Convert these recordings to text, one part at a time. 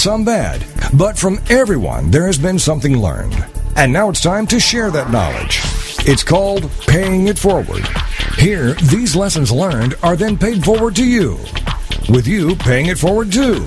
some bad. But from everyone, there has been something learned. And now it's time to share that knowledge. It's called Paying It Forward. Here, these lessons learned are then paid forward to you, with you paying it forward too.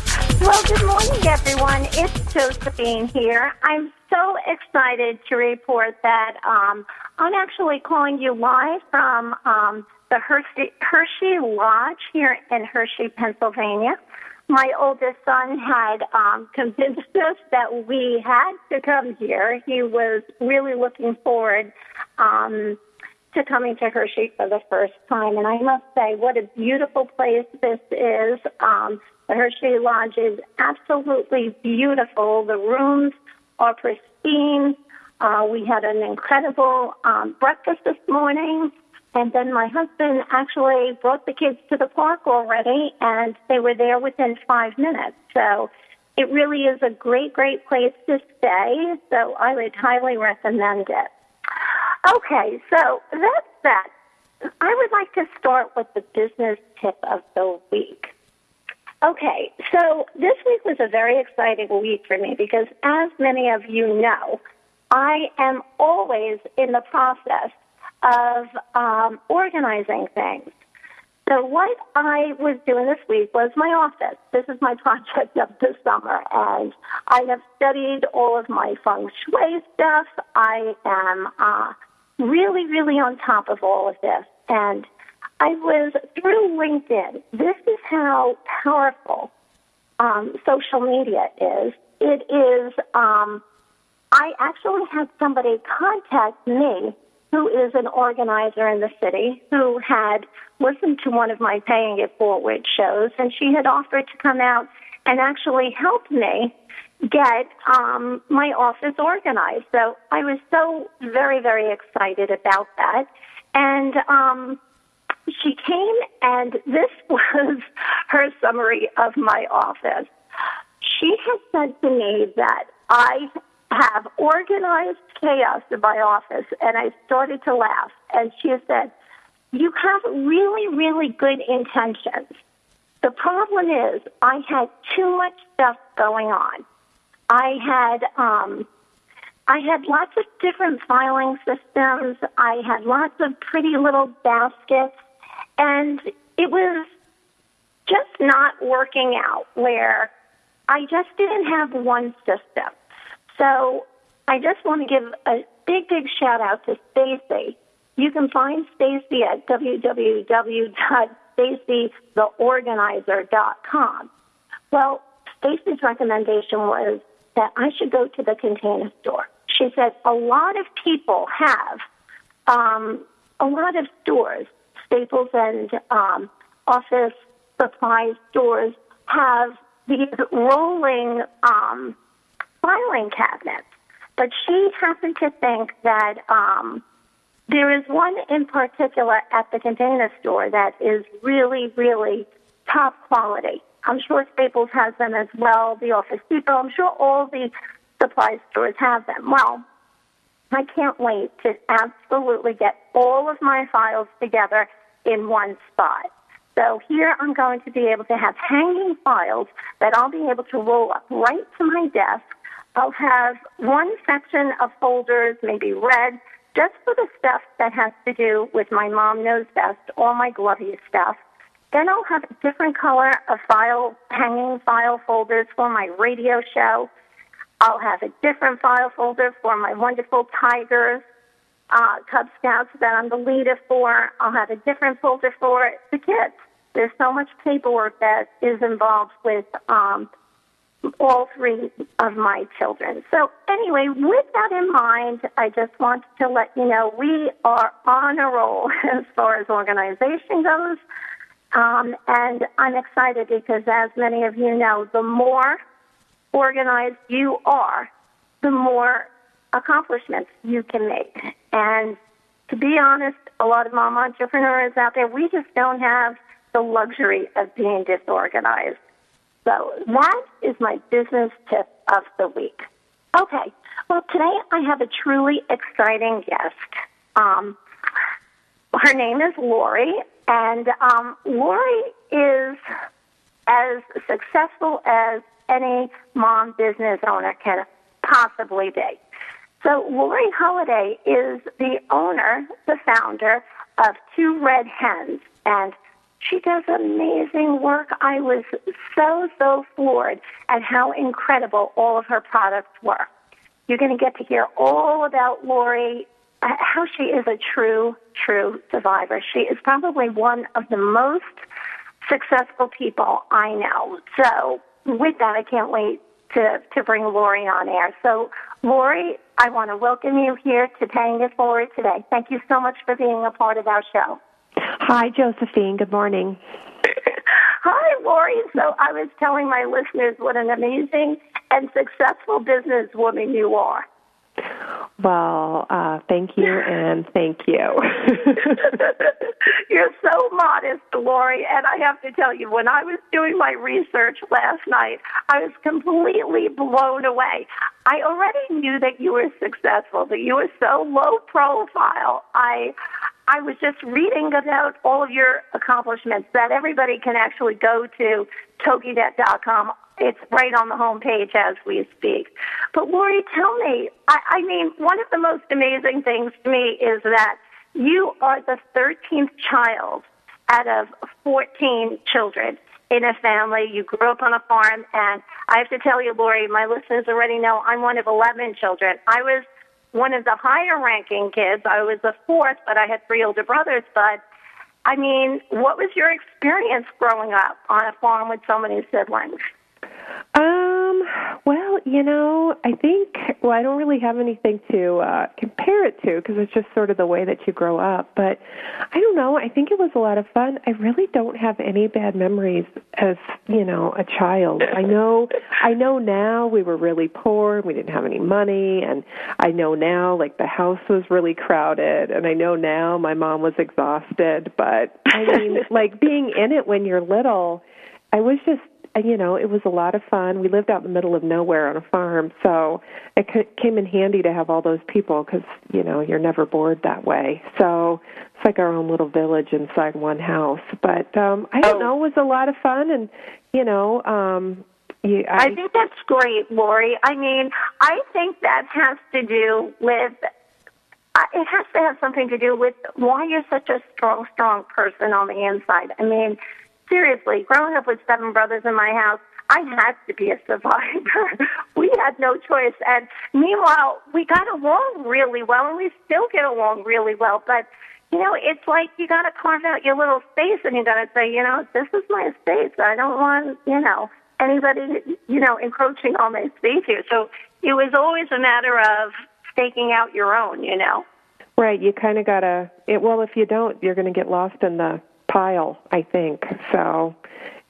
Well, good morning, everyone. It's Josephine here. I'm so excited to report that um, I'm actually calling you live from um, the Hershey, Hershey Lodge here in Hershey, Pennsylvania. My oldest son had um, convinced us that we had to come here. He was really looking forward um, to coming to Hershey for the first time. And I must say, what a beautiful place this is. Um, the Hershey Lodge is absolutely beautiful. The rooms are pristine. Uh, we had an incredible um, breakfast this morning. And then my husband actually brought the kids to the park already, and they were there within five minutes. So it really is a great, great place to stay. So I would highly recommend it. Okay, so that's that. I would like to start with the business tip of the week. Okay, so this week was a very exciting week for me because, as many of you know, I am always in the process of um, organizing things. So, what I was doing this week was my office. This is my project of the summer, and I have studied all of my feng shui stuff. I am uh, really, really on top of all of this. And I was through LinkedIn. This is how powerful um, social media is. It is, um, I actually had somebody contact me who is an organizer in the city who had listened to one of my Paying It Forward shows, and she had offered to come out and actually help me get um, my office organized. So I was so very, very excited about that. And um, she came, and this was her summary of my office. She has said to me that I have organized chaos in my office, and I started to laugh. And she said, You have really, really good intentions. The problem is, I had too much stuff going on. I had, um, I had lots of different filing systems. I had lots of pretty little baskets. And it was just not working out where I just didn't have one system. So I just want to give a big, big shout out to Stacy. You can find Stacy at www.stacytheorganizer.com. Well, Stacy's recommendation was that I should go to the container store. She said a lot of people have um, a lot of stores Staples and um, office supply stores have these rolling um, filing cabinets. But she happened to think that um, there is one in particular at the container store that is really, really top quality. I'm sure Staples has them as well, the Office Depot. I'm sure all the supply stores have them. Well, I can't wait to absolutely get all of my files together in one spot. So here I'm going to be able to have hanging files that I'll be able to roll up right to my desk. I'll have one section of folders, maybe red, just for the stuff that has to do with my mom knows best, all my glovey stuff. Then I'll have a different color of file, hanging file folders for my radio show. I'll have a different file folder for my wonderful tigers, uh, Cub Scouts that I'm the leader for. I'll have a different folder for the kids. There's so much paperwork that is involved with um, all three of my children. So anyway, with that in mind, I just wanted to let you know we are on a roll as far as organization goes. Um, and I'm excited because as many of you know, the more organized you are, the more accomplishments you can make. And to be honest, a lot of mom entrepreneurs out there, we just don't have the luxury of being disorganized. So that is my business tip of the week. Okay, well today I have a truly exciting guest. Um, her name is Lori, and um, Lori is as successful as any mom business owner can possibly be. So Lori Holliday is the owner, the founder of Two Red Hens, and she does amazing work. I was so, so floored at how incredible all of her products were. You're going to get to hear all about Lori, uh, how she is a true, true survivor. She is probably one of the most successful people I know. So, with that, I can't wait to, to bring Lori on air. So, Lori, I want to welcome you here to Paying It Forward today. Thank you so much for being a part of our show. Hi, Josephine. Good morning. Hi, Lori. So I was telling my listeners what an amazing and successful businesswoman you are. Well, uh, thank you and thank you. You're so modest, Lori, and I have to tell you, when I was doing my research last night, I was completely blown away. I already knew that you were successful, that you were so low profile. I I was just reading about all of your accomplishments that everybody can actually go to toginet.com. It's right on the home page as we speak. But Lori, tell me, I, I mean, one of the most amazing things to me is that you are the 13th child out of 14 children in a family. You grew up on a farm, and I have to tell you, Lori, my listeners already know I'm one of 11 children. I was one of the higher ranking kids. I was the fourth, but I had three older brothers. But I mean, what was your experience growing up on a farm with so many siblings? Um, well, you know, I think, well, I don't really have anything to uh, compare it to because it's just sort of the way that you grow up. But I don't know. I think it was a lot of fun. I really don't have any bad memories as, you know, a child. I know, I know now we were really poor and we didn't have any money. And I know now, like, the house was really crowded. And I know now my mom was exhausted. But I mean, like, being in it when you're little, I was just you know, it was a lot of fun. We lived out in the middle of nowhere on a farm, so it came in handy to have all those people because you know you're never bored that way. So it's like our own little village inside one house. But um I don't oh. know, it was a lot of fun, and you know, um you, I, I think that's great, Lori. I mean, I think that has to do with it has to have something to do with why you're such a strong, strong person on the inside. I mean, seriously, growing up with seven brothers in my house, I had to be a survivor. we had no choice. And meanwhile, we got along really well, and we still get along really well. But, you know, it's like you got to carve out your little space and you got to say, you know, this is my space. I don't want, you know, anybody, you know, encroaching on my space here. So it was always a matter of staking out your own, you know. Right. You kind of got to, well, if you don't, you're going to get lost in the pile, I think. So,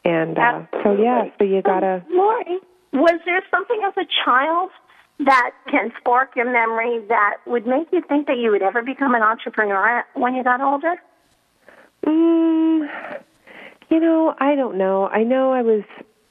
and uh, so yeah, so you gotta. Lori, was there something as a child that can spark your memory that would make you think that you would ever become an entrepreneur when you got older? Mm, you know, I don't know. I know I was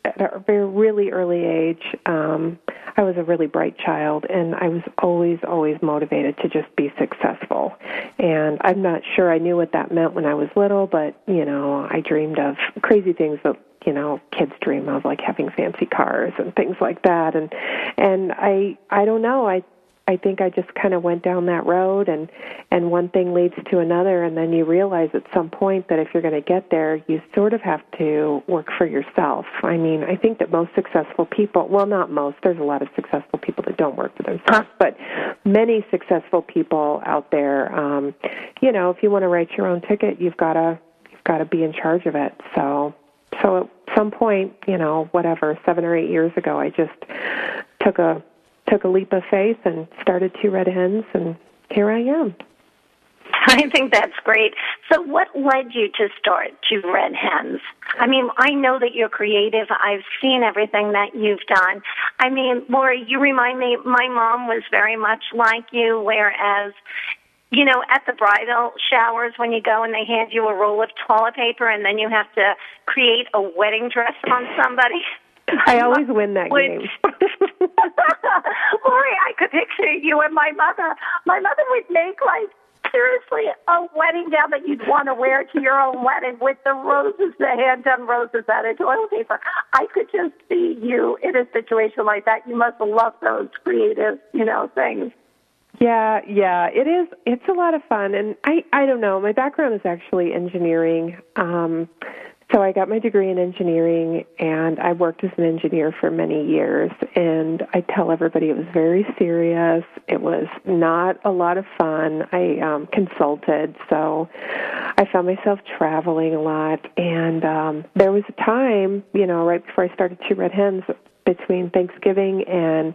at a very really early age. Um, I was a really bright child, and I was always, always motivated to just be successful. And I'm not sure I knew what that meant when I was little, but you know, I dreamed of crazy things that you know kids dream of, like having fancy cars and things like that. And and I I don't know. I I think I just kind of went down that road and and one thing leads to another and then you realize at some point that if you're going to get there, you sort of have to work for yourself. I mean, I think that most successful people, well not most, there's a lot of successful people that don't work for themselves, but many successful people out there um you know, if you want to write your own ticket, you've got to you've got to be in charge of it. So so at some point, you know, whatever, 7 or 8 years ago, I just took a took a leap of faith and started Two Red Hens, and here I am. I think that's great. So, what led you to start Two Red Hens? I mean, I know that you're creative. I've seen everything that you've done. I mean, Lori, you remind me, my mom was very much like you, whereas, you know, at the bridal showers, when you go and they hand you a roll of toilet paper and then you have to create a wedding dress on somebody. I always win that game. Lori, I could picture you and my mother. My mother would make like seriously a wedding gown that you'd want to wear to your own wedding with the roses, the hand done roses out of toilet paper. I could just see you in a situation like that. You must love those creative, you know, things. Yeah, yeah, it is. It's a lot of fun, and I, I don't know. My background is actually engineering. Um, so I got my degree in engineering and I worked as an engineer for many years and I tell everybody it was very serious. It was not a lot of fun. I um consulted, so I found myself traveling a lot and um there was a time, you know, right before I started Two Red Hens between Thanksgiving and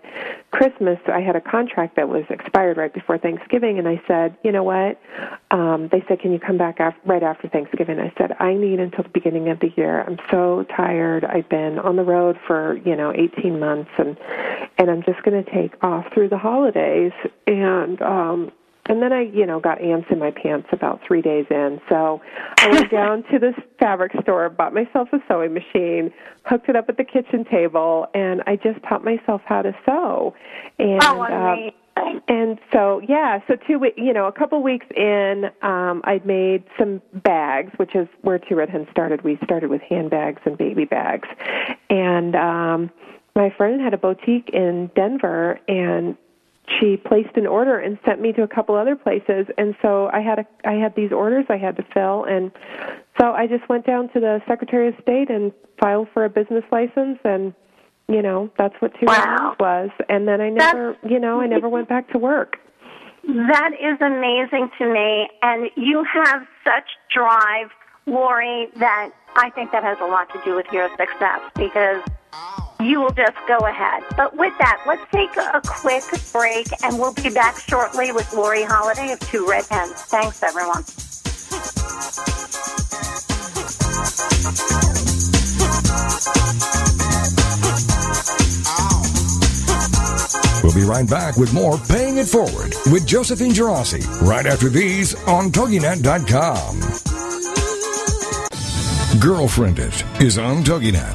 Christmas, I had a contract that was expired right before Thanksgiving, and I said, you know what? Um, they said, can you come back af- right after Thanksgiving? I said, I need until the beginning of the year. I'm so tired. I've been on the road for you know 18 months, and and I'm just going to take off through the holidays. And um, and then I, you know, got ants in my pants about three days in. So I went down to this fabric store, bought myself a sewing machine, hooked it up at the kitchen table, and I just taught myself how to sew. And oh, amazing. Uh, and so yeah, so two you know, a couple weeks in, um, I'd made some bags, which is where Two Red Hens started. We started with handbags and baby bags, and um, my friend had a boutique in Denver, and she placed an order and sent me to a couple other places. And so i had a i had these orders i had to fill. And so i just went down to the secretary of state and filed for a business license. And you know that's what two wow. was. And then i never that's, you know i never went back to work. That is amazing to me. And you have such drive lori that i think that has a lot to do with your success because you will just go ahead. But with that, let's take a quick break and we'll be back shortly with Lori Holliday of Two Red Hens. Thanks, everyone. We'll be right back with more Paying It Forward with Josephine Girassi right after these on TogiNet.com. Girlfriended is on TogiNet.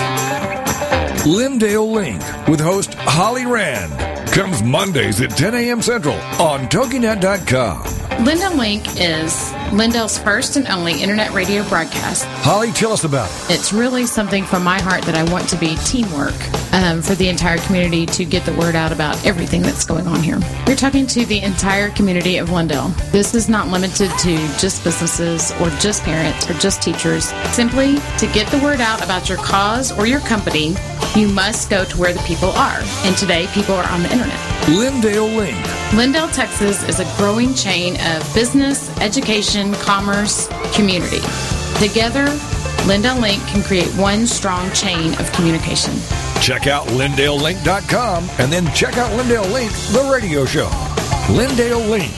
Lindale Link with host Holly Rand comes Mondays at 10 a.m. Central on TogiNet.com. Lindale Link is Lindale's first and only internet radio broadcast. Holly, tell us about it. It's really something from my heart that I want to be teamwork um, for the entire community to get the word out about everything that's going on here. We're talking to the entire community of Lindale. This is not limited to just businesses or just parents or just teachers. Simply to get the word out about your cause or your company, you must go to where the people are. And today, people are on the internet. Lindale Link. Lindale, Texas is a growing chain of business, education, commerce, community. Together, Lindale Link can create one strong chain of communication. Check out LindaleLink.com and then check out Lindale Link, the radio show. Lindale Link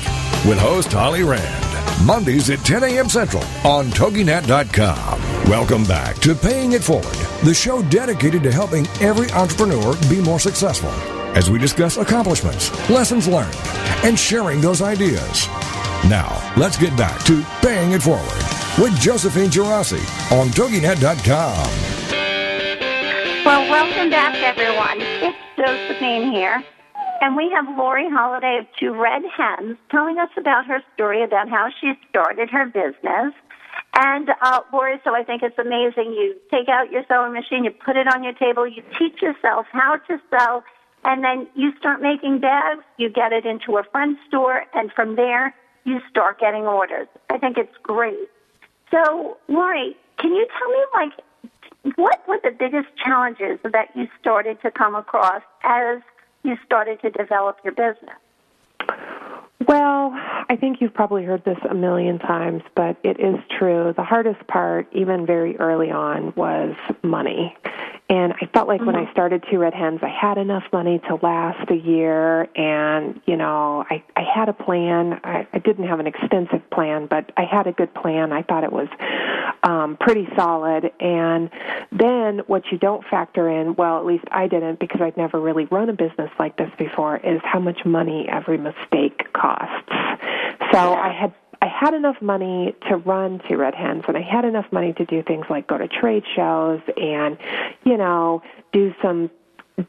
with host Holly Rand. Mondays at 10 a.m. Central on TogiNet.com. Welcome back to Paying It Forward, the show dedicated to helping every entrepreneur be more successful as we discuss accomplishments, lessons learned, and sharing those ideas. Now, let's get back to Paying It Forward with Josephine Girassi on TogiNet.com. Well, welcome back, everyone. It's Josephine here. And we have Lori Holliday of Two Red Hens telling us about her story about how she started her business. And uh, Lori, so I think it's amazing. You take out your sewing machine, you put it on your table, you teach yourself how to sew, and then you start making bags. You get it into a friend's store, and from there, you start getting orders. I think it's great. So, Lori, can you tell me, like, what were the biggest challenges that you started to come across as you started to develop your business? Well, I think you've probably heard this a million times, but it is true. The hardest part, even very early on, was money. And I felt like mm-hmm. when I started Two Red Hens, I had enough money to last a year. And, you know, I, I had a plan. I, I didn't have an extensive plan, but I had a good plan. I thought it was um, pretty solid. And then what you don't factor in, well, at least I didn't because I'd never really run a business like this before, is how much money every mistake costs. So I had had enough money to run Two Red Hens, and I had enough money to do things like go to trade shows and, you know, do some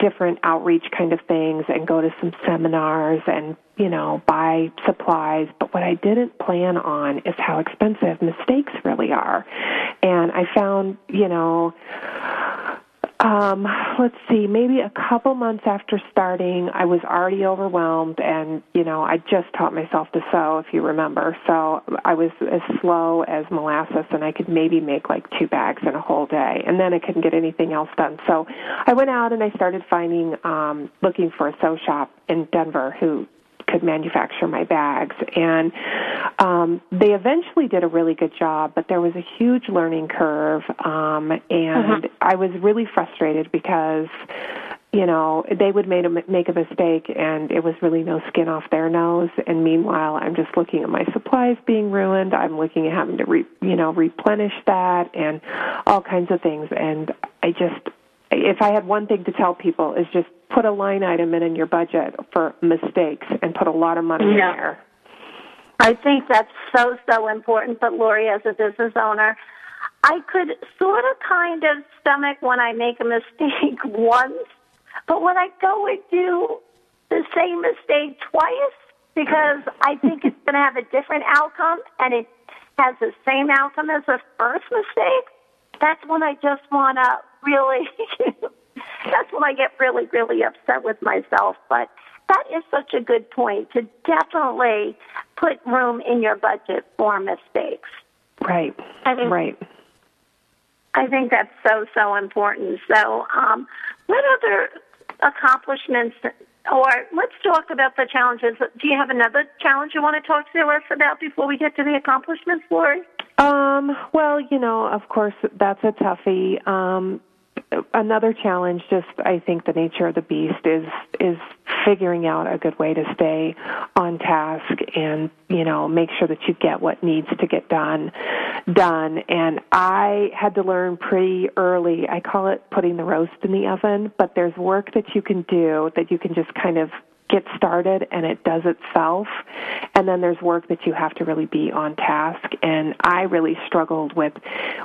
different outreach kind of things and go to some seminars and, you know, buy supplies. But what I didn't plan on is how expensive mistakes really are. And I found, you know, um, let's see, maybe a couple months after starting, I was already overwhelmed, and you know, I just taught myself to sew, if you remember. So I was as slow as molasses, and I could maybe make like two bags in a whole day, and then I couldn't get anything else done. So I went out and I started finding, um, looking for a sew shop in Denver who could manufacture my bags. And um, they eventually did a really good job, but there was a huge learning curve, um, and uh-huh. I was really frustrated because you know they would make a, make a mistake and it was really no skin off their nose and meanwhile i'm just looking at my supplies being ruined i'm looking at having to re, you know replenish that and all kinds of things and i just if I had one thing to tell people is just put a line item in in your budget for mistakes and put a lot of money yeah. in there. I think that's so so important. But Lori, as a business owner, I could sort of kind of stomach when I make a mistake once, but when I go and do the same mistake twice, because I think it's going to have a different outcome and it has the same outcome as the first mistake, that's when I just want to really, that's when I get really, really upset with myself. But that is such a good point to definitely put room in your budget for mistakes. Right. I think, right. I think that's so, so important. So, um, what other accomplishments, or let's talk about the challenges. Do you have another challenge you want to talk to us about before we get to the accomplishments, Lori? Um, well, you know, of course, that's a toughie. Um, another challenge, just I think the nature of the beast is is figuring out a good way to stay on task and you know make sure that you get what needs to get done done. And I had to learn pretty early. I call it putting the roast in the oven, but there's work that you can do that you can just kind of get started and it does itself. And then there's work that you have to really be on task. And I really struggled with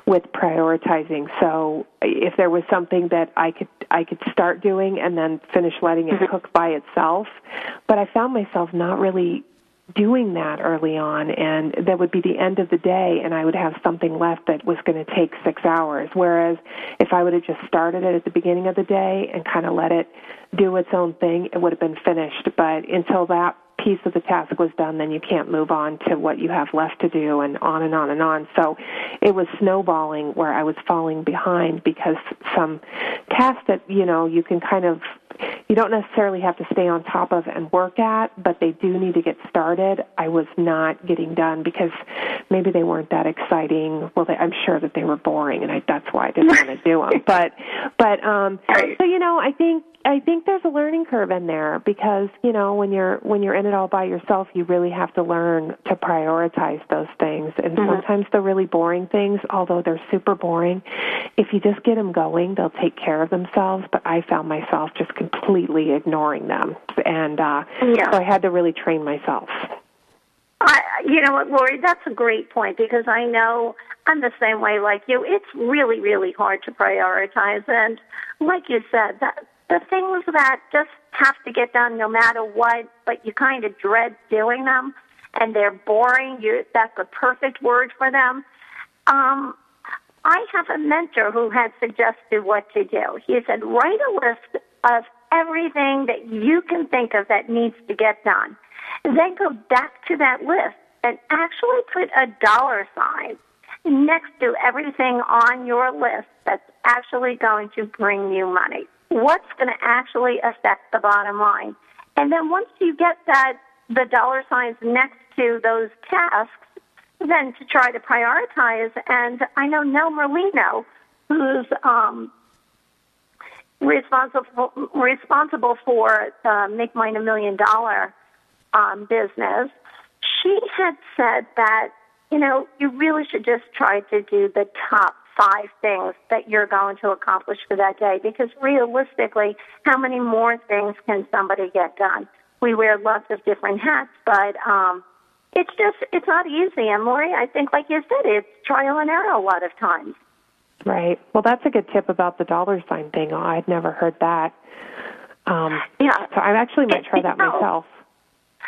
with prioritizing. So if there was something that I could I could start doing and then finish letting it mm-hmm. cook by itself, but I found myself not really doing that early on and that would be the end of the day and I would have something left that was going to take 6 hours. Whereas if I would have just started it at the beginning of the day and kind of let it do its own thing it would have been finished. But until that piece of the task was done then you can't move on to what you have left to do and on and on and on so it was snowballing where I was falling behind because some tasks that you know you can kind of you don't necessarily have to stay on top of and work at, but they do need to get started. I was not getting done because maybe they weren't that exciting. Well, they, I'm sure that they were boring, and I, that's why I didn't want to do them. But, but um, so you know, I think I think there's a learning curve in there because you know when you're when you're in it all by yourself, you really have to learn to prioritize those things. And mm-hmm. sometimes the really boring things, although they're super boring, if you just get them going, they'll take care of themselves. But I found myself just completely ignoring them, and uh, yeah. so I had to really train myself. I, you know what, Lori, that's a great point because I know I'm the same way like you. It's really, really hard to prioritize, and like you said, that the things that just have to get done no matter what, but you kind of dread doing them, and they're boring. You that's the perfect word for them. Um, I have a mentor who had suggested what to do. He said, write a list of everything that you can think of that needs to get done. Then go back to that list and actually put a dollar sign next to everything on your list that's actually going to bring you money what's going to actually affect the bottom line. And then once you get that, the dollar signs next to those tasks, then to try to prioritize. And I know Nell Merlino, who's um, responsible responsible for Make Mine a Million Dollar um, business. She had said that you know you really should just try to do the top five things that you're going to accomplish for that day because realistically, how many more things can somebody get done? We wear lots of different hats, but um, it's just, it's not easy. And Lori, I think, like you said, it's trial and error a lot of times. Right. Well, that's a good tip about the dollar sign thing. I'd never heard that. Um, yeah. So I actually might try that myself.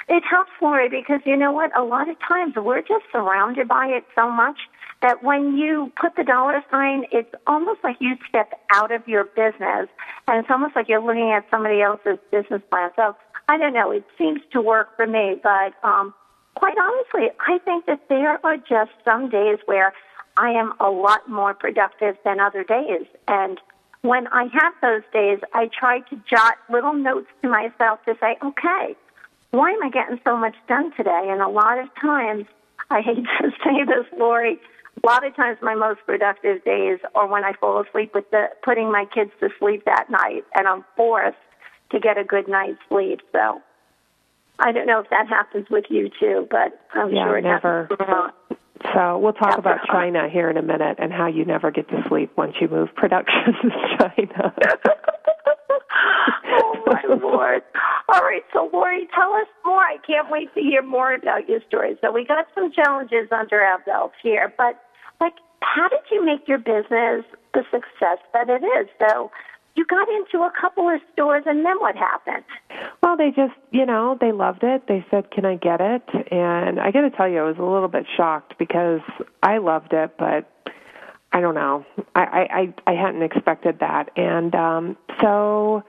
It helps, Lori, because you know what? A lot of times we're just surrounded by it so much that when you put the dollar sign, it's almost like you step out of your business, and it's almost like you're looking at somebody else's business plan. So I don't know. It seems to work for me, but um, quite honestly, I think that there are just some days where I am a lot more productive than other days, and when I have those days, I try to jot little notes to myself to say, okay, why am I getting so much done today? And a lot of times, I hate to say this, Lori, a lot of times my most productive days are when I fall asleep with the putting my kids to sleep that night and I'm forced to get a good night's sleep. So I don't know if that happens with you too, but I'm yeah, sure it never. So we'll talk about China here in a minute and how you never get to sleep once you move production to China. oh my lord! All right, so Lori, tell us more. I can't wait to hear more about your story. So we got some challenges under our belts here, but like, how did you make your business the success that it is? So you got into a couple of stores and then what happened? Well, they just, you know, they loved it. They said, "Can I get it?" And I got to tell you, I was a little bit shocked because I loved it, but I don't know. I I I hadn't expected that. And um so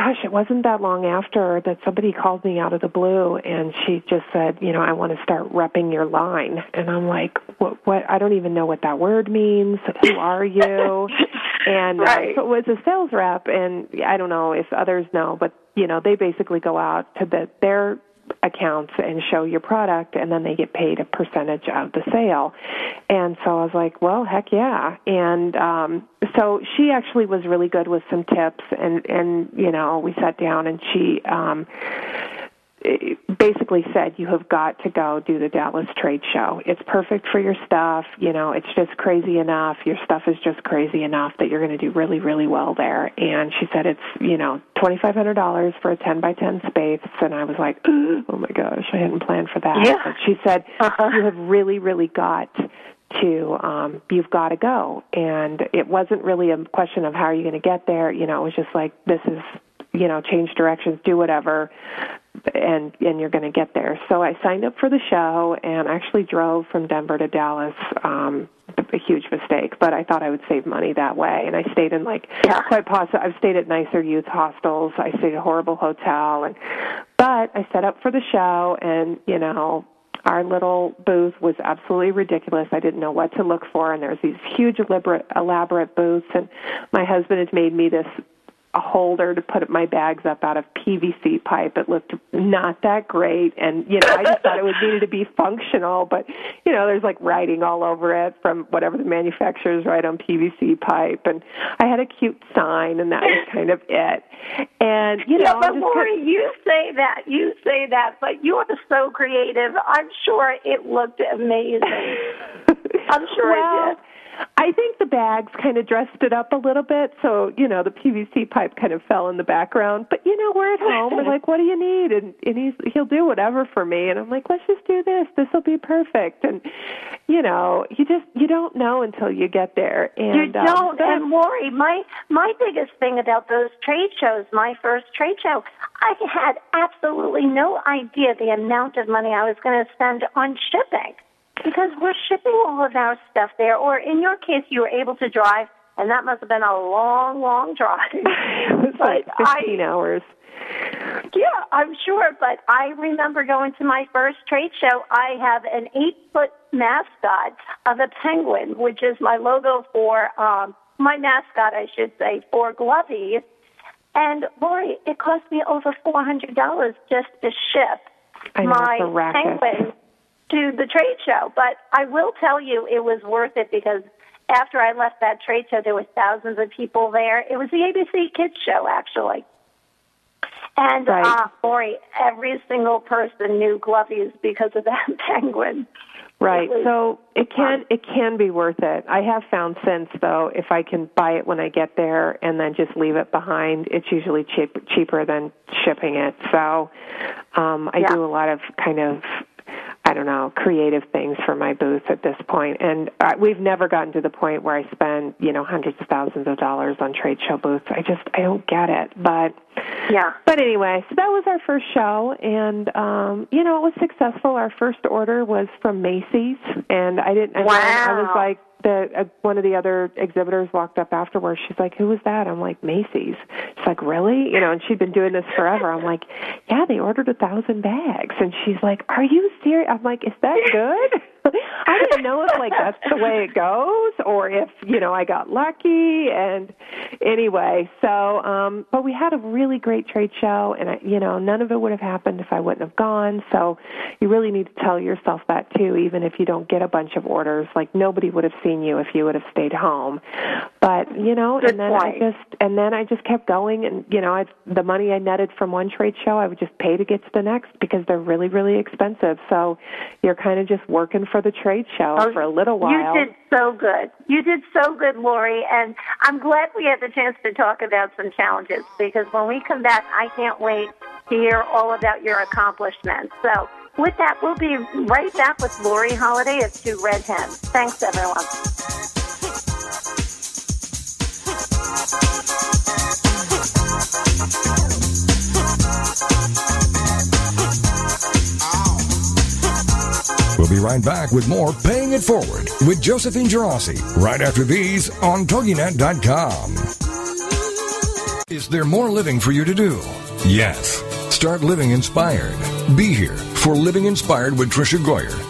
gosh, it wasn't that long after that somebody called me out of the blue and she just said, you know, I want to start repping your line. And I'm like, what, what, I don't even know what that word means. Who are you? and right. uh, so it was a sales rep and I don't know if others know, but you know, they basically go out to the, their accounts and show your product and then they get paid a percentage of the sale. And so I was like, well, heck yeah. And um so she actually was really good with some tips and and you know, we sat down and she um basically said you have got to go do the Dallas trade show. It's perfect for your stuff, you know, it's just crazy enough. Your stuff is just crazy enough that you're going to do really really well there. And she said it's, you know, $2500 for a 10 by 10 space and I was like, "Oh my gosh, I hadn't planned for that." Yeah. But she said uh-huh. you have really really got to um you've got to go and it wasn't really a question of how are you going to get there you know it was just like this is you know, change directions, do whatever, and and you're going to get there. So I signed up for the show and actually drove from Denver to Dallas. Um, a huge mistake, but I thought I would save money that way. And I stayed in like Yeah. quite possible. I've stayed at nicer youth hostels. I stayed at a horrible hotel, and but I set up for the show, and you know. Our little booth was absolutely ridiculous. I didn't know what to look for, and there was these huge, elaborate, elaborate booths. And my husband had made me this a holder to put my bags up out of PVC pipe. It looked not that great, and you know, I just thought it would needed to be functional. But you know, there's like writing all over it from whatever the manufacturers write on PVC pipe, and I had a cute sign, and that was kind of it. And you know, yeah, but just Lori, kept- you say that, you say that, but you are so creative. I'm sure it looked amazing. I'm sure well, it did. I think the bags kind of dressed it up a little bit, so you know the PVC pipe kind of fell in the background. But you know we're at home. We're like, what do you need? And and he's he'll do whatever for me. And I'm like, let's just do this. This will be perfect. And you know, you just you don't know until you get there. And You um, don't. but- And Lori, my my biggest thing about those trade shows, my first trade show, I had absolutely no idea the amount of money I was going to spend on shipping because we're shipping all of our stuff there. Or in your case, you were able to drive, and that must have been a long, long drive. it was like But I- hours. Yeah, I'm sure. But I remember going to my first trade show. I have an eight foot mascot of a penguin, which is my logo for um, my mascot, I should say, for Glovey. And Lori, it cost me over four hundred dollars just to ship I know, my it's a racket. penguin to the trade show. But I will tell you, it was worth it because after I left that trade show, there were thousands of people there. It was the ABC Kids show, actually. And Right. uh, Lori, every single person knew Glovies because of that penguin. Right. It So it can it can be worth it. I have found since though, if I can buy it when I get there and then just leave it behind, it's usually cheap, cheaper than shipping it. So um, I Yeah. do a lot of kind of I don't know creative things for my booth at this point, and uh, we've never gotten to the point where I spend you know hundreds of thousands of dollars on trade show booths. I just I don't get it, but. Yeah. But anyway, so that was our first show, and um, you know it was successful. Our first order was from Macy's, and I didn't. Then I was like, the uh, one of the other exhibitors walked up afterwards. She's like, "Who was that?" I'm like, "Macy's." She's like, "Really?" You know, and she'd been doing this forever. I'm like, "Yeah, they ordered a thousand bags," and she's like, "Are you serious?" I'm like, "Is that good?" I didn't know if like that's the way it goes, or if you know I got lucky. And anyway, so um, but we had a really great trade show, and I, you know none of it would have happened if I wouldn't have gone. So you really need to tell yourself that too, even if you don't get a bunch of orders. Like nobody would have seen you if you would have stayed home. But you know, Good and then point. I just and then I just kept going, and you know, I, the money I netted from one trade show, I would just pay to get to the next because they're really really expensive. So you're kind of just working for the trade show Oh, for a little while. You did so good. You did so good, Lori, and I'm glad we had the chance to talk about some challenges because when we come back, I can't wait to hear all about your accomplishments. So, with that, we'll be right back with Lori Holliday of Two Red Hens. Thanks, everyone. We'll be right back with more Paying It Forward with Josephine Gerasi right after these on TogiNet.com. Is there more living for you to do? Yes. Start living inspired. Be here for Living Inspired with Tricia Goyer.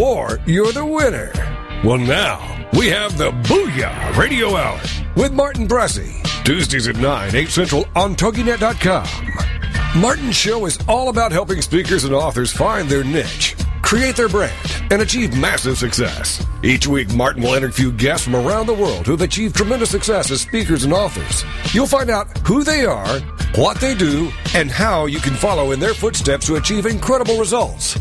Or you're the winner. Well, now we have the Booyah Radio Hour with Martin Bressy. Tuesdays at 9, 8 Central on TogiNet.com. Martin's show is all about helping speakers and authors find their niche, create their brand, and achieve massive success. Each week, Martin will interview guests from around the world who have achieved tremendous success as speakers and authors. You'll find out who they are, what they do, and how you can follow in their footsteps to achieve incredible results.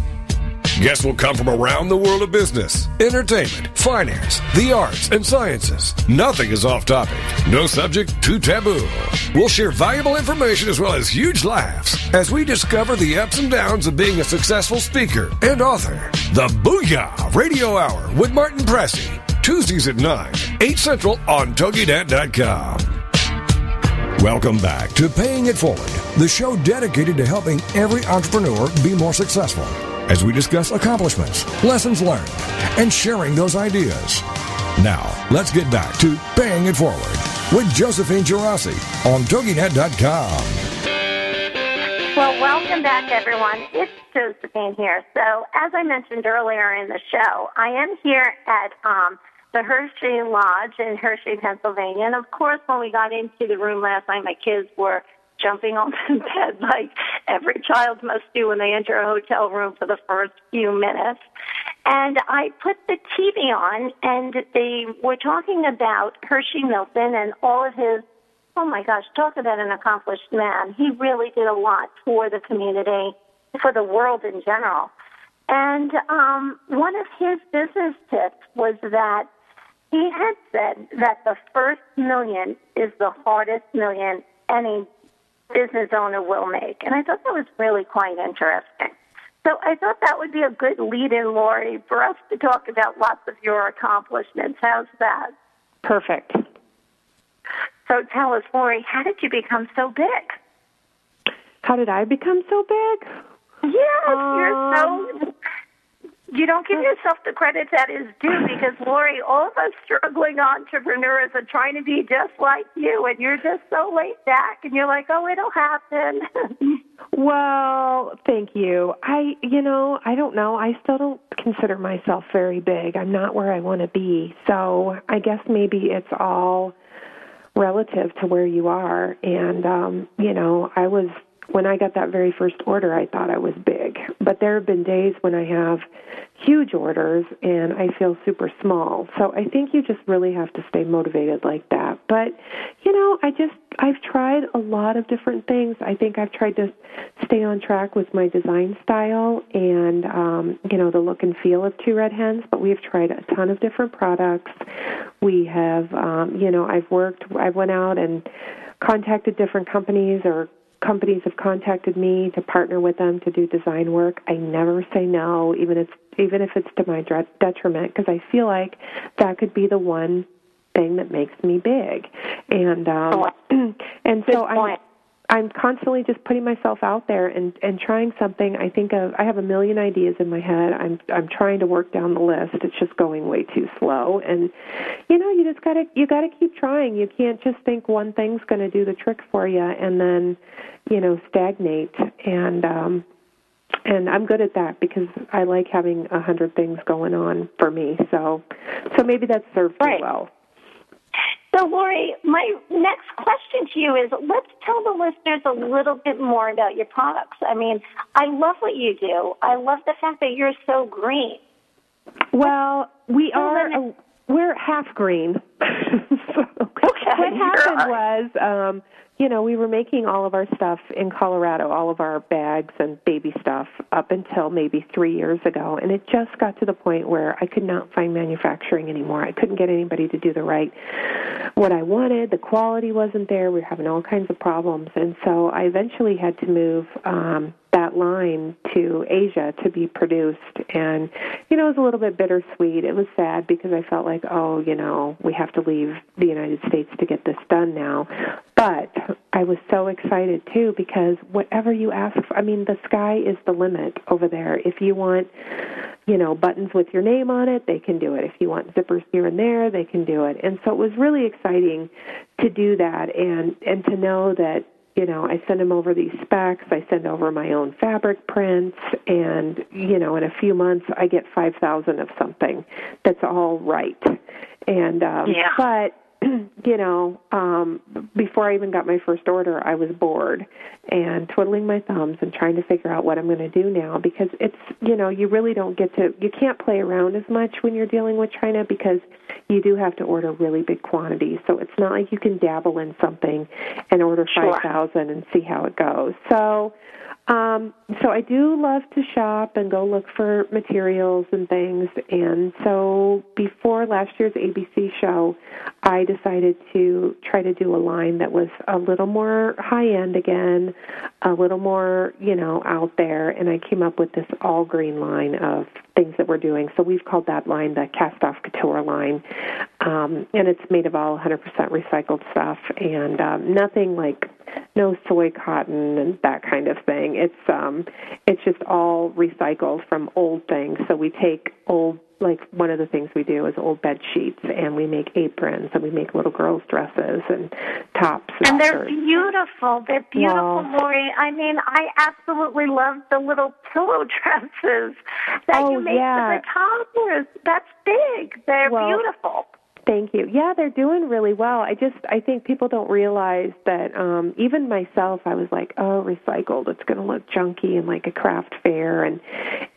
Guests will come from around the world of business, entertainment, finance, the arts, and sciences. Nothing is off topic. No subject too taboo. We'll share valuable information as well as huge laughs as we discover the ups and downs of being a successful speaker and author. The Booyah Radio Hour with Martin Pressey. Tuesdays at 9, 8 Central on TogiNet.com. Welcome back to Paying It Forward, the show dedicated to helping every entrepreneur be more successful as we discuss accomplishments, lessons learned, and sharing those ideas. Now, let's get back to Paying It Forward with Josephine Geraci on TogiNet.com. Well, welcome back, everyone. It's Josephine here. So, as I mentioned earlier in the show, I am here at um, the Hershey Lodge in Hershey, Pennsylvania. And of course, when we got into the room last night, my kids were jumping on the bed like every child must do when they enter a hotel room for the first few minutes. And I put the TV on, and they were talking about Hershey Milton and all of his. Oh my gosh, talk about an accomplished man. He really did a lot for the community, for the world in general. And um, one of his business tips was that he had said that the first million is the hardest million any business owner will make. And I thought that was really quite interesting. So I thought that would be a good lead in, Lori, for us to talk about lots of your accomplishments. How's that? Perfect. So tell us, Lori, how did you become so big? How did I become so big? Yes, um, you're so you don't give yourself the credit that is due because Lori, all of us struggling entrepreneurs are trying to be just like you, and you're just so laid back, and you're like, oh, it'll happen. well, thank you. I, you know, I don't know. I still don't consider myself very big. I'm not where I want to be, so I guess maybe it's all relative to where you are. And um, you know, I was when I got that very first order, I thought I was big. But there have been days when I have huge orders and I feel super small. So I think you just really have to stay motivated like that. But, you know, I just, I've tried a lot of different things. I think I've tried to stay on track with my design style and, um, you know, the look and feel of Two Red Hens, but we've tried a ton of different products. We have, um, you know, I've worked, I went out and contacted different companies or companies have contacted me to partner with them to do design work. I never say no, even if even if it's to my detriment, because I feel like that could be the one thing that makes me big. And um, and so I I'm constantly just putting myself out there and and trying something. I think of I have a million ideas in my head. I'm I'm trying to work down the list. It's just going way too slow. And you know, you just got to you got to keep trying. You can't just think one thing's going to do the trick for you and then, you know, stagnate. And um and I'm good at that because I like having a hundred things going on for me. So so maybe that serves right. me well. So, Lori, my next question to you is let's tell the listeners a little bit more about your products. I mean, I love what you do. I love the fact that you're so green. Well, we are a, we're half green. so okay. What happened was um you know, we were making all of our stuff in Colorado, all of our bags and baby stuff up until maybe three years ago. And it just got to the point where I could not find manufacturing anymore. I couldn't get anybody to do the right, what I wanted. The quality wasn't there. We were having all kinds of problems. And so I eventually had to move um, that line to Asia to be produced. And, you know, it was a little bit bittersweet. It was sad because I felt like, oh, you know, we have to leave the United States to get this done now. But I was so excited too because whatever you ask for, I mean, the sky is the limit over there. If you want, you know, buttons with your name on it, they can do it. If you want zippers here and there, they can do it. And so it was really exciting to do that and and to know that you know, I send them over these specs. I send over my own fabric prints, and you know, in a few months, I get five thousand of something that's all right. And um, yeah. but you know, um, before I even got my first order, I was bored and twiddling my thumbs and trying to figure out what I'm going to do now because it's, you know, you really don't get to, you can't play around as much when you're dealing with China because you do have to order really big quantities. So it's not like you can dabble in something and order Sure. 5,000 and see how it goes. So, um, so I do love to shop and go look for materials and things. And so before last year's ABC show, I decided to try to do a line that was a little more high end again, a little more, you know, out there. And I came up with this all green line of things that we're doing. So we've called that line the Cast Off Couture line. Um, and it's made of all 100% recycled stuff and um, nothing like no soy cotton and that kind of thing. It's um it's just all recycled from old things. So we take old like one of the things we do is old bed sheets and we make aprons and we make little girls dresses and tops and, And they're beautiful. They're beautiful, Wow. Lori. I mean, I absolutely love the little pillow dresses that Oh, you yeah. the toddlers. That's big. They're Well, beautiful. Thank you. Yeah, they're doing really well. I just I think people don't realize that um even myself I was like, "Oh, recycled, it's going to look junky and like a craft fair." And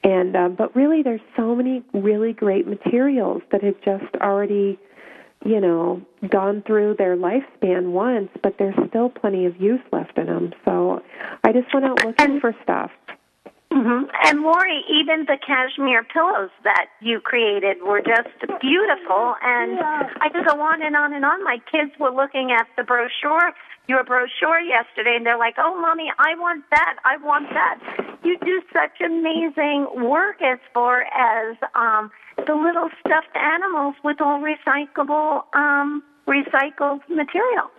and um but really there's so many really great materials that have just already you know, gone through their lifespan once, but there's still plenty of use left in them. So I just went out looking for stuff. Hmm And Lori, even the cashmere pillows that you created were just beautiful. And I could go on and on and on. My kids were looking at the brochure, your brochure yesterday, and they're like, "Oh, mommy, I want that. I want that." You do such amazing work as far as um, the little stuffed animals with all recyclable, um, recycled material.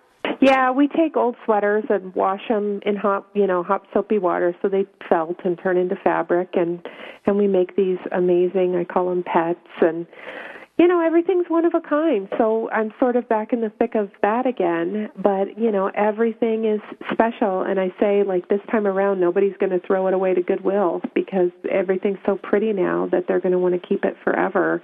Yeah, we take old sweaters and wash them in hot, you know, hot soapy water so they felt and turn into fabric and and we make these amazing, I call them pets and you know, everything's one of a kind. So I'm sort of back in the thick of that again, but you know, everything is special and I say like this time around nobody's going to throw it away to Goodwill because everything's so pretty now that they're going to want to keep it forever.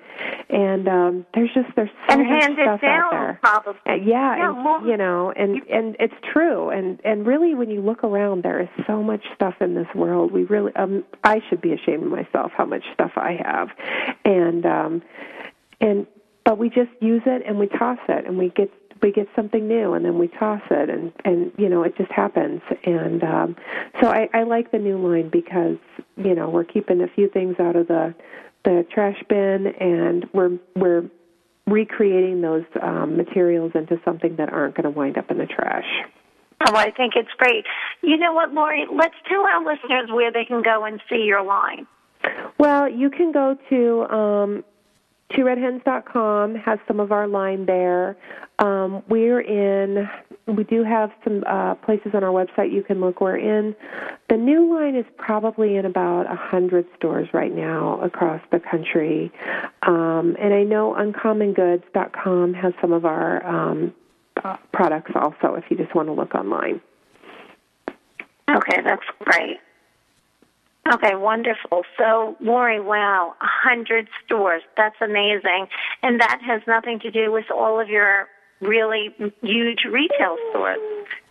And um there's just there's so and much hand stuff it down, out there. probably. Uh, yeah, Yeah, and, well- you know, and and it's true, and and really, when you look around, there is so much stuff in this world. We really, um, I should be ashamed of myself how much stuff I have, and um, and but we just use it and we toss it, and we get we get something new, and then we toss it, and and you know, it just happens. And um, so I, I like the new line because you know we're keeping a few things out of the the trash bin, and we're we're recreating those um, materials into something that aren't going to wind up in the trash. Oh, I think it's great. You know what, Lori? Let's tell our listeners where they can go and see your line. Well, you can go to um, tworedhens.com, has some of our line there. Um, we're in, we do have some uh, places on our website you can look. We're in, the new line is probably in about a 100 stores right now across the country. Um, and I know uncommongoods.com has some of our um, products also if you just want to look online. Okay, that's great. Okay, wonderful. So, Lori, wow, a hundred stores. That's amazing. And that has nothing to do with all of your really huge retail stores.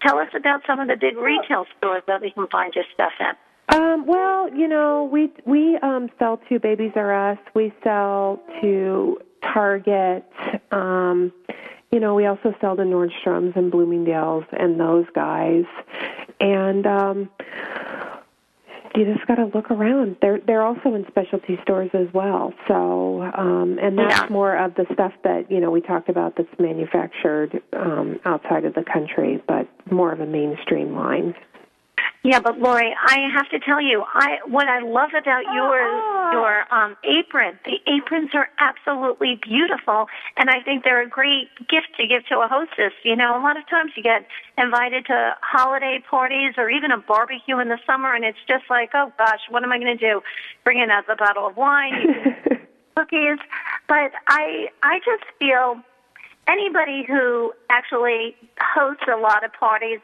Tell us about some of the big retail stores that we can find your stuff in. Um, well, you know, we we um, sell to Babies R Us. We sell to Target. Um, you know, we also sell to Nordstrom's and Bloomingdale's and those guys. And um, you just got to look around. They're they're also in specialty stores as well. So, um, and that's Yeah. more of the stuff that you know we talked about that's manufactured um, outside of the country, but more of a mainstream line. Yeah, but Lori, I have to tell you, I what I love about your your um, apron, the aprons are absolutely beautiful, and I think they're a great gift to give to a hostess. You know, a lot of times you get invited to holiday parties or even a barbecue in the summer, and it's just like, oh gosh, what am I going to do? Bring in a, bottle of wine, cookies. But I I just feel anybody who actually hosts a lot of parties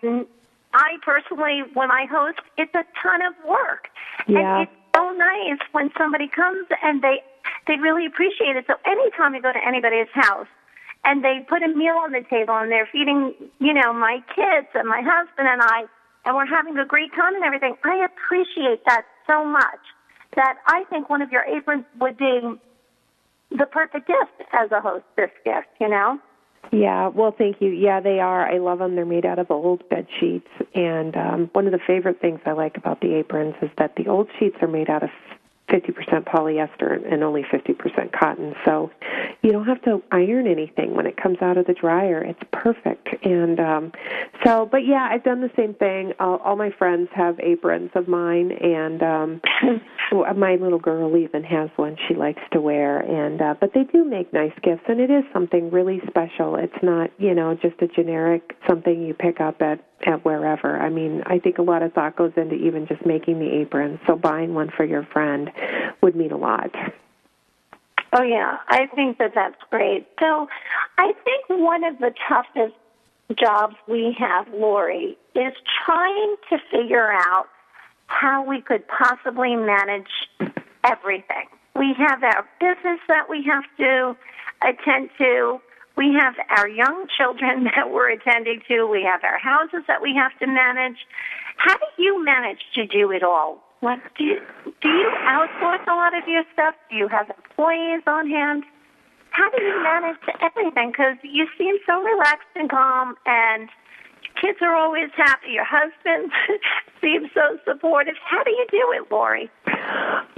I personally, when I host, it's a ton of work. Yeah. And it's so nice when somebody comes and they they really appreciate it. So anytime you go to anybody's house and they put a meal on the table and they're feeding, you know, my kids and my husband and I, and we're having a great time and everything, I appreciate that so much that I think one of your aprons would be the perfect gift as a hostess gift, you know? Yeah, well, thank you. Yeah, they are. I love them. They're made out of old bed sheets, and um, one of the favorite things I like about the aprons is that the old sheets are made out of 50% polyester and only 50% cotton. So you don't have to iron anything when it comes out of the dryer. It's perfect. And um so but yeah, I've done the same thing. All, all my friends have aprons of mine and um my little girl even has one she likes to wear and uh but they do make nice gifts and it is something really special. It's not, you know, just a generic something you pick up at at wherever. I mean, I think a lot of thought goes into even just making the apron. So buying one for your friend would mean a lot. Oh yeah, I think that that's great. So, I think one of the toughest jobs we have, Lori, is trying to figure out how we could possibly manage everything. We have our business that we have to attend to. We have our young children that we're attending to. We have our houses that we have to manage. How do you manage to do it all? What do you do you outsource a lot of your stuff? Do you have employees on hand? How do you manage everything? Because you seem so relaxed and calm, and kids are always happy. Your husband seems so supportive. How do you do it, Lori?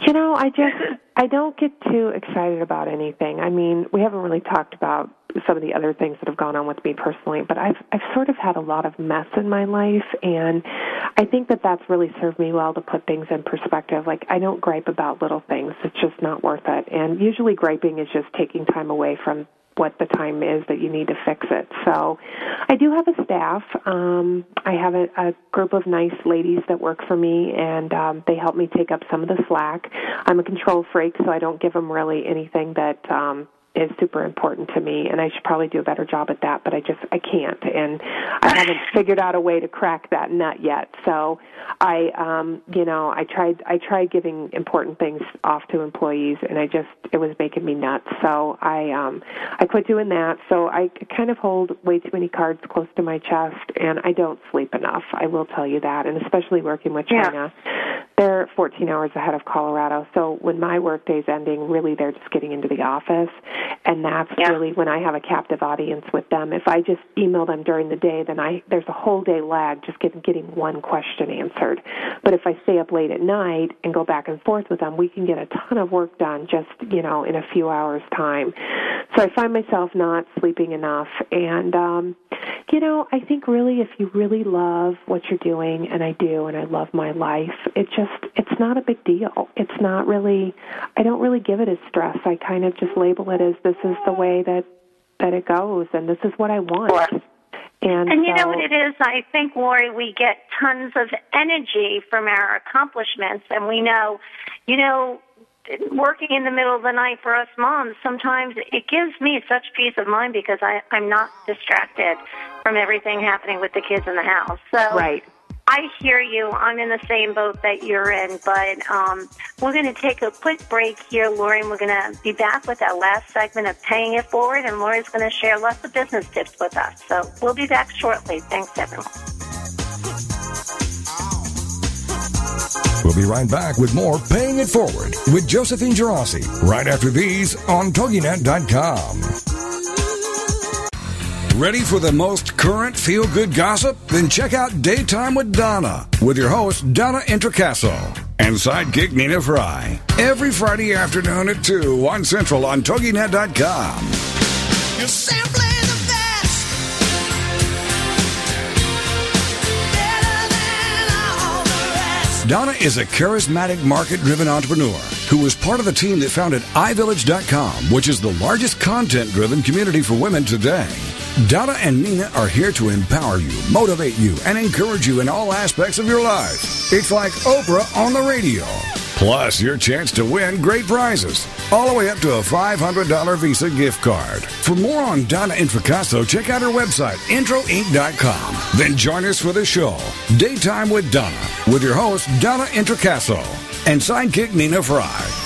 You know, I just I don't get too excited about anything. I mean, we haven't really talked about some of the other things that have gone on with me personally, but I've I've sort of had a lot of mess in my life and I think that that's really served me well to put things in perspective. Like I don't gripe about little things. It's just not worth it. And usually griping is just taking time away from what the time is that you need to fix it. So I do have a staff. Um, I have a, a group of nice ladies that work for me, and um, they help me take up some of the slack. I'm a control freak, so I don't give them really anything that um, is super important to me and I should probably do a better job at that but I just I can't and I haven't figured out a way to crack that nut yet. So I um you know I tried I tried giving important things off to employees and I just it was making me nuts. So I um I quit doing that. So I kind of hold way too many cards close to my chest and I don't sleep enough I will tell you that and especially working with China. Yeah. They're 14 hours ahead of Colorado so when my workday's ending really they're just getting into the office and that's Yeah. really when I have a captive audience with them. If I just email them during the day, then I there's a whole day lag just getting getting one question answered. But if I stay up late at night and go back and forth with them, we can get a ton of work done just you know in a few hours time. So I find myself not sleeping enough, and um, you know I think really if you really love what you're doing, and I do, and I love my life, it just it's not a big deal. It's not really I don't really give it as stress. I kind of just label it as this is the way that that it goes and this is what I want. And, And you know what it is? I think, Lori, we get tons of energy from our accomplishments, and we know, you know, working in the middle of the night for us moms, sometimes it gives me such peace of mind because I, I'm not distracted from everything happening with the kids in the house. So Right. I hear you. I'm in the same boat that you're in, but um, we're going to take a quick break here, Lori, and we're going to be back with our last segment of Paying It Forward, and Lori's going to share lots of business tips with us. So we'll be back shortly. Thanks, everyone. We'll be right back with more Paying It Forward with Josephine Geraci right after these on TogiNet.com. Ready for the most current feel good gossip? Then check out Daytime with Donna with your host, Donna Introcaso, and sidekick Nina Fry. Every Friday afternoon at 2, 1 Central on TogiNet.com. You're simply the best. Better than all the. Donna is a charismatic, market driven entrepreneur who was part of the team that founded iVillage.com, which is the largest content driven community for women today. Donna and Nina are here to empower you, motivate you, and encourage you in all aspects of your life. It's like Oprah on the radio. Plus, your chance to win great prizes. all the way up to a $500 Visa gift card. For more on Donna Introcaso, check out her website, introinc.com. Then join us for the show, Daytime with Donna, with your host, Donna Introcaso, and sidekick Nina Fry.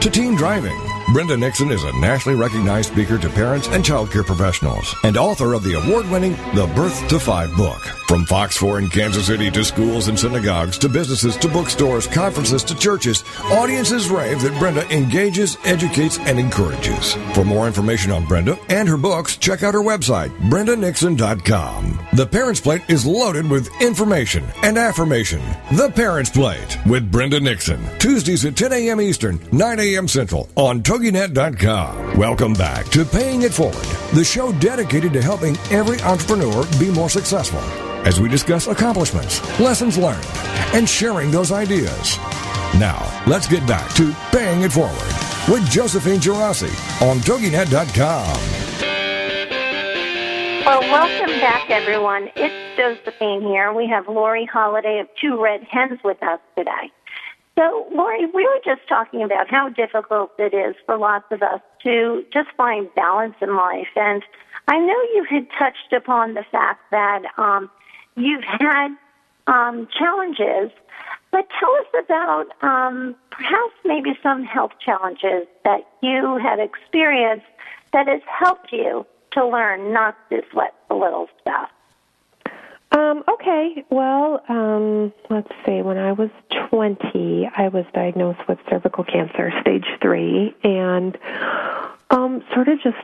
to teen driving. Brenda Nixon is a nationally recognized speaker to parents and childcare professionals and author of the award winning The Birth to Five book. From Fox 4 in Kansas City to schools and synagogues to businesses to bookstores, conferences to churches, audiences rave that Brenda engages, educates, and encourages. For more information on Brenda and her books, check out her website, brendanixon.com. The Parents Plate is loaded with information and affirmation. The Parents Plate with Brenda Nixon. Tuesdays at 10 a.m. Eastern, 9 a.m. Central on TogiNet.com. Welcome back to Paying It Forward, the show dedicated to helping every entrepreneur be more successful as we discuss accomplishments, lessons learned, and sharing those ideas. Now, let's get back to Paying It Forward with Josephine Geraci on TogiNet.com. Well, welcome back, everyone. It's Josephine here. We have Lori Holliday of Two Red Hens with us today. So, Lori, we were just talking about how difficult it is for lots of us to just find balance in life. And I know you had touched upon the fact that um, you've had um, challenges, but tell us about um, perhaps maybe some health challenges that you have experienced that has helped you to learn not to sweat the little stuff. Um, okay, well, um, let's see. When I was 20, I was diagnosed with cervical cancer, stage three, and um, sort of just,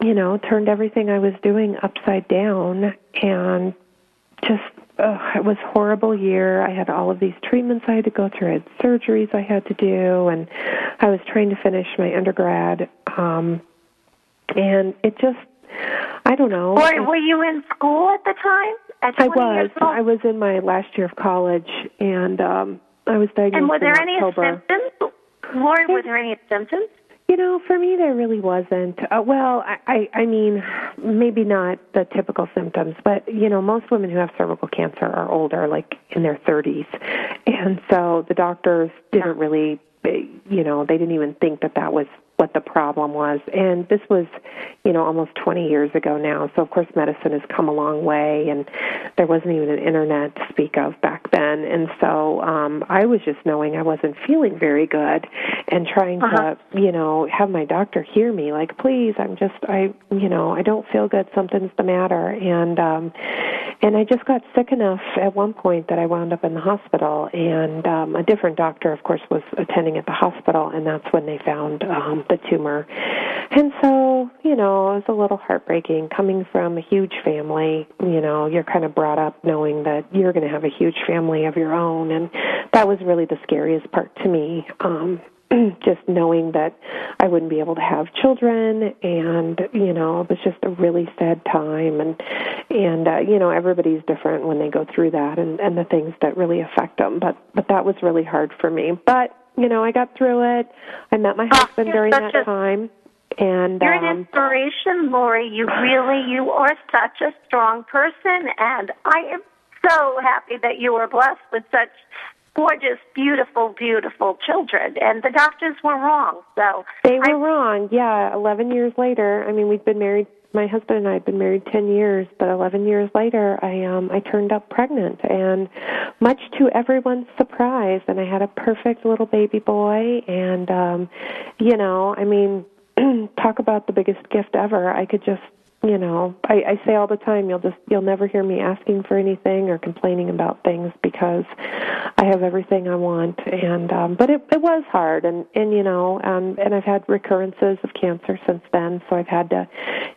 you know, turned everything I was doing upside down and just uh, it was a horrible year. I had all of these treatments I had to go through. I had surgeries I had to do, and I was trying to finish my undergrad. Um, and it just, I don't know. Lori, were you in school at the time? At I was. I was in my last year of college, and um, I was diagnosed and were there in any October. symptoms? Lori, were there any symptoms? You know, for me, there really wasn't. Uh, well, I, I, I mean, maybe not the typical symptoms, but you know, most women who have cervical cancer are older, like in their 30s, and so the doctors didn't really, eh, you know, they didn't even think that that was what the problem was. And this was, you know, almost 20 years ago now. So of course, medicine has come a long way, and there wasn't even an internet to speak of back then. And so um, I was just knowing I wasn't feeling very good, and trying Uh-huh. to, you know, have my doctor hear me, like, please, I'm just, I, you know, I don't feel good. Something's the matter. And um, and I just got sick enough at one point that I wound up in the hospital, and um, a different doctor, of course, was attending at the hospital, and that's when they found um, the tumor. And so, you know, it was a little heartbreaking coming from a huge family. You know, you're kind of brought up knowing that you're going to have a huge family of your own, and that was really the scariest part to me. Um, just knowing that I wouldn't be able to have children, and you know, it was just a really sad time, and and uh, you know, everybody's different when they go through that, and and the things that really affect them. But but that was really hard for me. But you know, I got through it. I met my Oh, husband you're during that a- time, and You're an um, inspiration, Lori. You really, you are such a strong person, and I am so happy that you were blessed with such gorgeous, beautiful, beautiful children. And the doctors were wrong. So They were I- wrong. Yeah, 11 years later. I mean, we've been married. My husband and I had been married 10 years, but 11 years later, I um I turned up pregnant, and much to everyone's surprise, and I had a perfect little baby boy. And um, you know, I mean, talk about the biggest gift ever. I could just you know I, I say all the time you'll just you'll never hear me asking for anything or complaining about things because I have everything I want. And um but it it was hard. And and you know um and I've had recurrences of cancer since then. So I've had to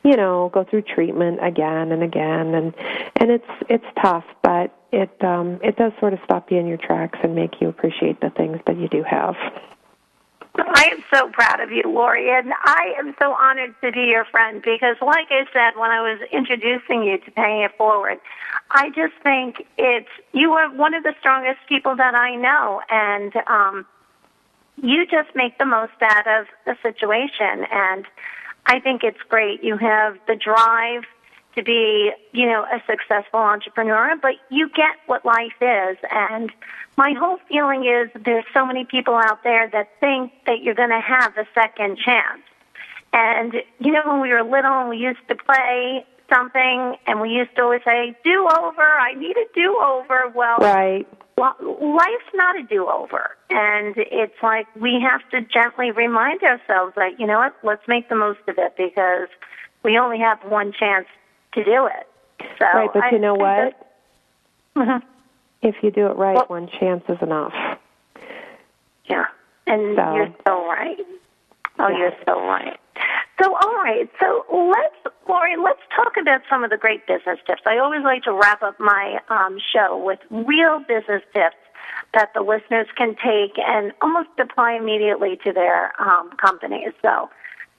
you know go through treatment again and again. And and it's it's tough but it um it does sort of stop you in your tracks and make you appreciate the things that you do have. I am so proud of you, Lori, and I am so honored to be your friend because, like I said when I was introducing you to Paying It Forward, I just think it's you are one of the strongest people that I know, and um, you just make the most out of the situation, and I think it's great. You have the drive to be, you know, a successful entrepreneur, but you get what life is. And my whole feeling is there's so many people out there that think that you're going to have a second chance. And, you know, when we were little and we used to play something and we used to always say, do over, I need a do over. Well, Right. life's not a do-over, and it's like we have to gently remind ourselves that you know what, let's make the most of it because we only have one chance to do it. So, right, but I you know what? Mhm. If you do it right, Well- one chance is enough. Yeah, and So- you're so right. Oh, Yeah. you're so right. So, all right. So let's, Lori, let's talk about some of the great business tips. I always like to wrap up my um, show with real business tips that the listeners can take and almost apply immediately to their um, companies. So,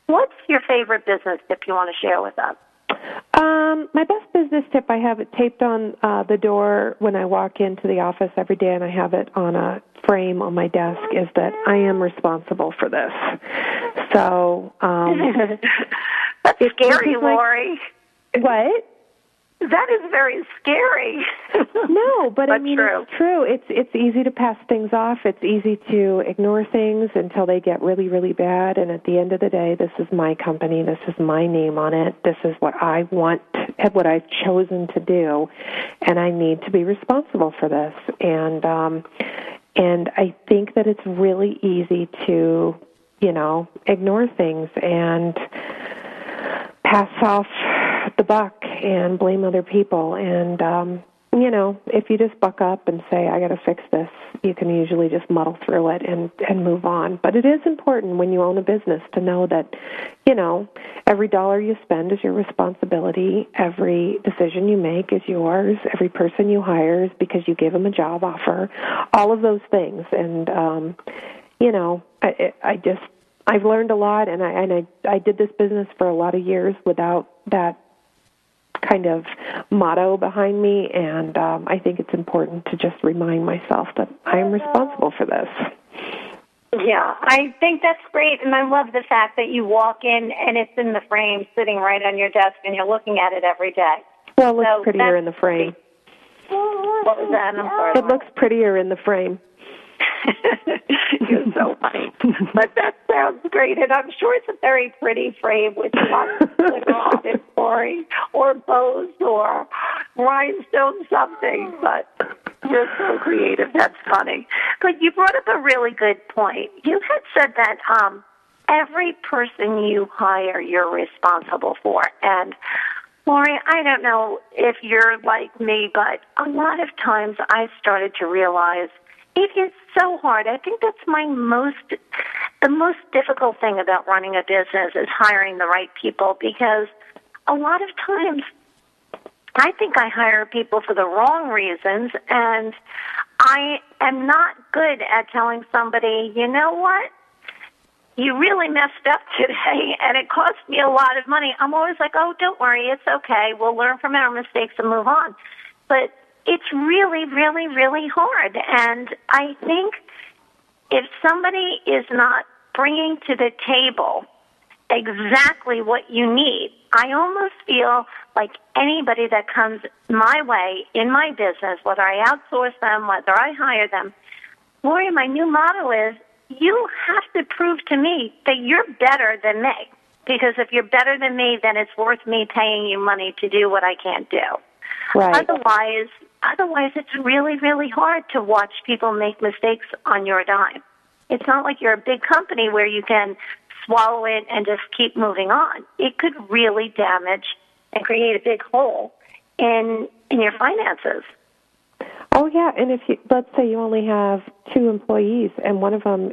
what's your favorite business tip you want to share with us? Um, my best business tip, I have it taped on uh, the door when I walk into the office every day, and I have it on a frame on my desk, is that I am responsible for this. So, um, That's scary, it's like- Lori. what? That is very scary. No, but, I mean true. it's true. It's it's easy to pass things off. It's easy to ignore things until they get really really bad and at the end of the day this is my company. This is my name on it. This is what I want what I've chosen to do and I need to be responsible for this. And um and I think that it's really easy to, you know, ignore things and pass off the buck and blame other people. And um you know if you just buck up and say i got to fix this you can usually just muddle through it and and move on. But it is important when you own a business to know that you know every dollar you spend is your responsibility. Every decision you make is yours. Every person you hire is because you gave them a job offer. All of those things. And um you know i i just I've learned a lot, and I and I I did this business for a lot of years without that kind of motto behind me, and um, I think it's important to just remind myself that I am responsible for this. Yeah, I think that's great, and I love the fact that you walk in and it's in the frame, sitting right on your desk, and you're looking at it every day. Well, it looks So prettier in the frame. What was that? I'm sorry. It looks prettier in the frame. You're so funny. but that sounds great, and I'm sure it's a very pretty frame with lots of glitter on it, Lori, or bows, or rhinestone something. But you're so creative. That's funny. But you brought up a really good point. You had said that um, every person you hire, you're responsible for, and Lori, I don't know if you're like me, but a lot of times I started to realize it is so hard. I think that's my most, the most difficult thing about running a business is hiring the right people because a lot of times I think I hire people for the wrong reasons and I am not good at telling somebody, you know what? you really messed up today and it cost me a lot of money. I'm always like, oh, don't worry, it's okay. We'll learn from our mistakes and move on. But it's really, really, really hard. And I think if somebody is not bringing to the table exactly what you need, I almost feel like anybody that comes my way in my business, whether I outsource them, whether I hire them, Lori, my new motto is you have to prove to me that you're better than me. Because if you're better than me, then it's worth me paying you money to do what I can't do. Right. Otherwise, otherwise it's really, really hard to watch people make mistakes on your dime. It's not like you're a big company where you can swallow it and just keep moving on. It could really damage and create a big hole in in your finances. Oh yeah, and if you let's say you only have two employees and one of them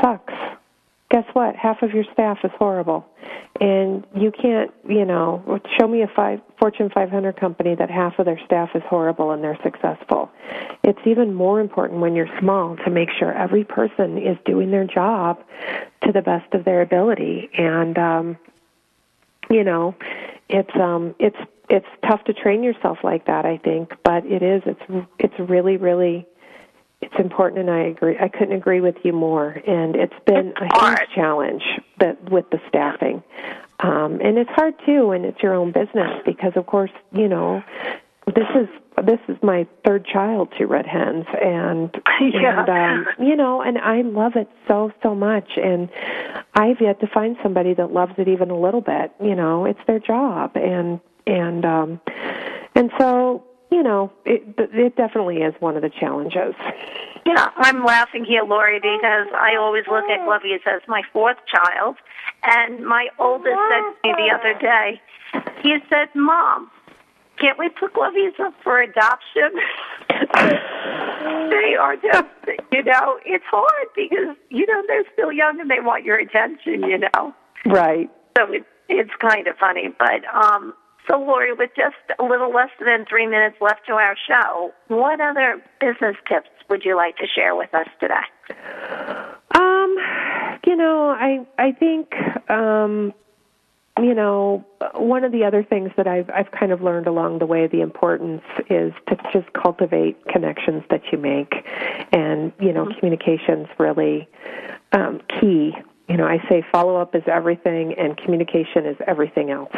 sucks, guess what? Half of your staff is horrible. And you can't, you know, show me a five, Fortune 500 company that half of their staff is horrible and they're successful. It's even more important when you're small to make sure every person is doing their job to the best of their ability. And, um, you know, it's, um, it's, it's tough to train yourself like that, I think, but it is, it's, it's really, really, it's important and I agree I couldn't agree with you more and it's been a huge challenge that with the staffing. Um and it's hard too when it's your own business because of course, you know, this is this is my third child Two Red Hens and Yeah. and um you know and I love it so so much and I've yet to find somebody that loves it even a little bit, you know, it's their job and and um and so you know, it it definitely is one of the challenges. Yeah, I'm laughing here, Lori, because I always look at Glovius as my fourth child. And my oldest said to me the other day, he said, Mom, can't we put Glovius up for adoption? they are just, you know, it's hard because, you know, they're still young and they want your attention, you know. Right. So it, it's kind of funny. But, um, so Lori, with just a little less than three minutes left to our show, what other business tips would you like to share with us today? Um, you know, I I think um you know, one of the other things that I've I've kind of learned along the way the importance is to just cultivate connections that you make and, you know, communication's really um key you know, I say follow up is everything and communication is everything else.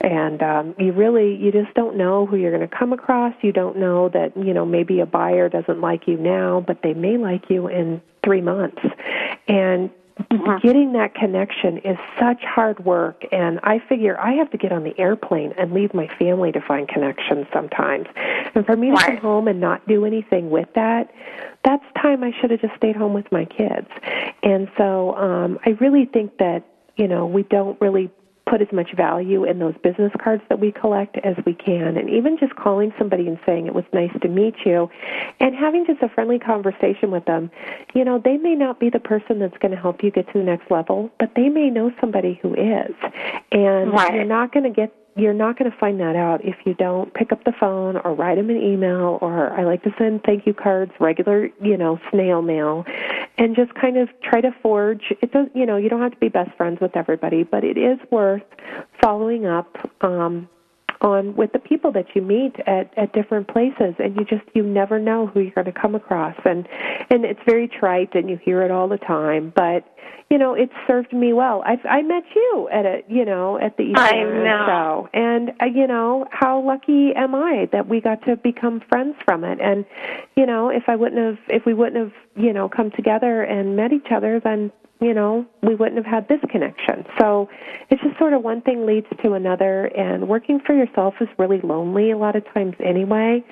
And um, you really, you just don't know who you're going to come across. You don't know that, you know, maybe a buyer doesn't like you now, but they may like you in three months. And getting that connection is such hard work and i figure i have to get on the airplane and leave my family to find connections sometimes. And for me to come home and not do anything with that that's time i should have just stayed home with my kids. And so um i really think that you know we don't really put as much value in those business cards that we collect as we can. And even just calling somebody and saying it was nice to meet you and having just a friendly conversation with them. You know, they may not be the person that's going to help you get to the next level, but they may know somebody who is. And Right. you're not going to get you're not going to find that out if you don't pick up the phone or write them an email or I like to send thank you cards, regular, you know, snail mail and just kind of try to forge. It does you know, you don't have to be best friends with everybody, but it is worth following up um on with the people that you meet at at different places and you just you never know who you're going to come across. And and it's very trite and you hear it all the time but you know it's served me well. I've i met you at a you know at the East I know. show. and uh, you know how lucky am i that we got to become friends from it? And you know if i wouldn't have if we wouldn't have you know come together and met each other then you know, we wouldn't have had this connection. So it's just sort of one thing leads to another, and working for yourself is really lonely a lot of times anyway.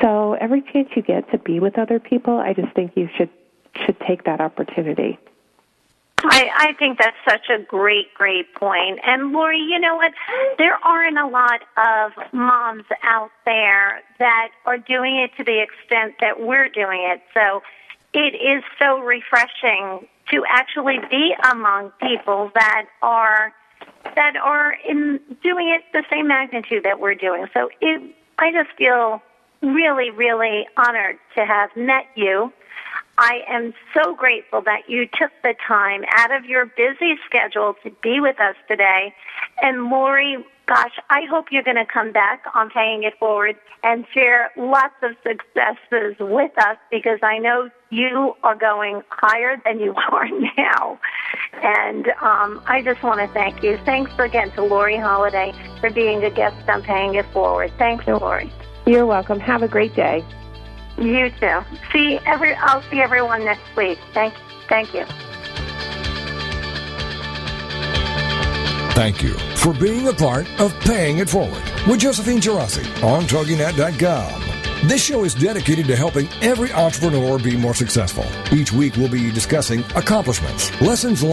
So every chance you get to be with other people, I just think you should should take that opportunity. I, I think that's such a great, great point. And Lori, you know what? There aren't a lot of moms out there that are doing it to the extent that we're doing it. So it is so refreshing to actually be among people that are that are in doing it the same magnitude that we're doing. So it, I just feel really, really honored to have met you. I am so grateful that you took the time out of your busy schedule to be with us today. And Lori, gosh, I hope you're going to come back on Paying It Forward and share lots of successes with us because I know you are going higher than you are now. And um, I just want to thank you. Thanks again to Lori Holliday for being a guest on Paying It Forward. Thanks, Lori. You're welcome. Have a great day. You too. See every. I'll see everyone next week. Thank. Thank you. Thank you for being a part of Paying It Forward with Josephine Geraci on TogiNet.com. This show is dedicated to helping every entrepreneur be more successful. Each week we'll be discussing accomplishments, lessons learned,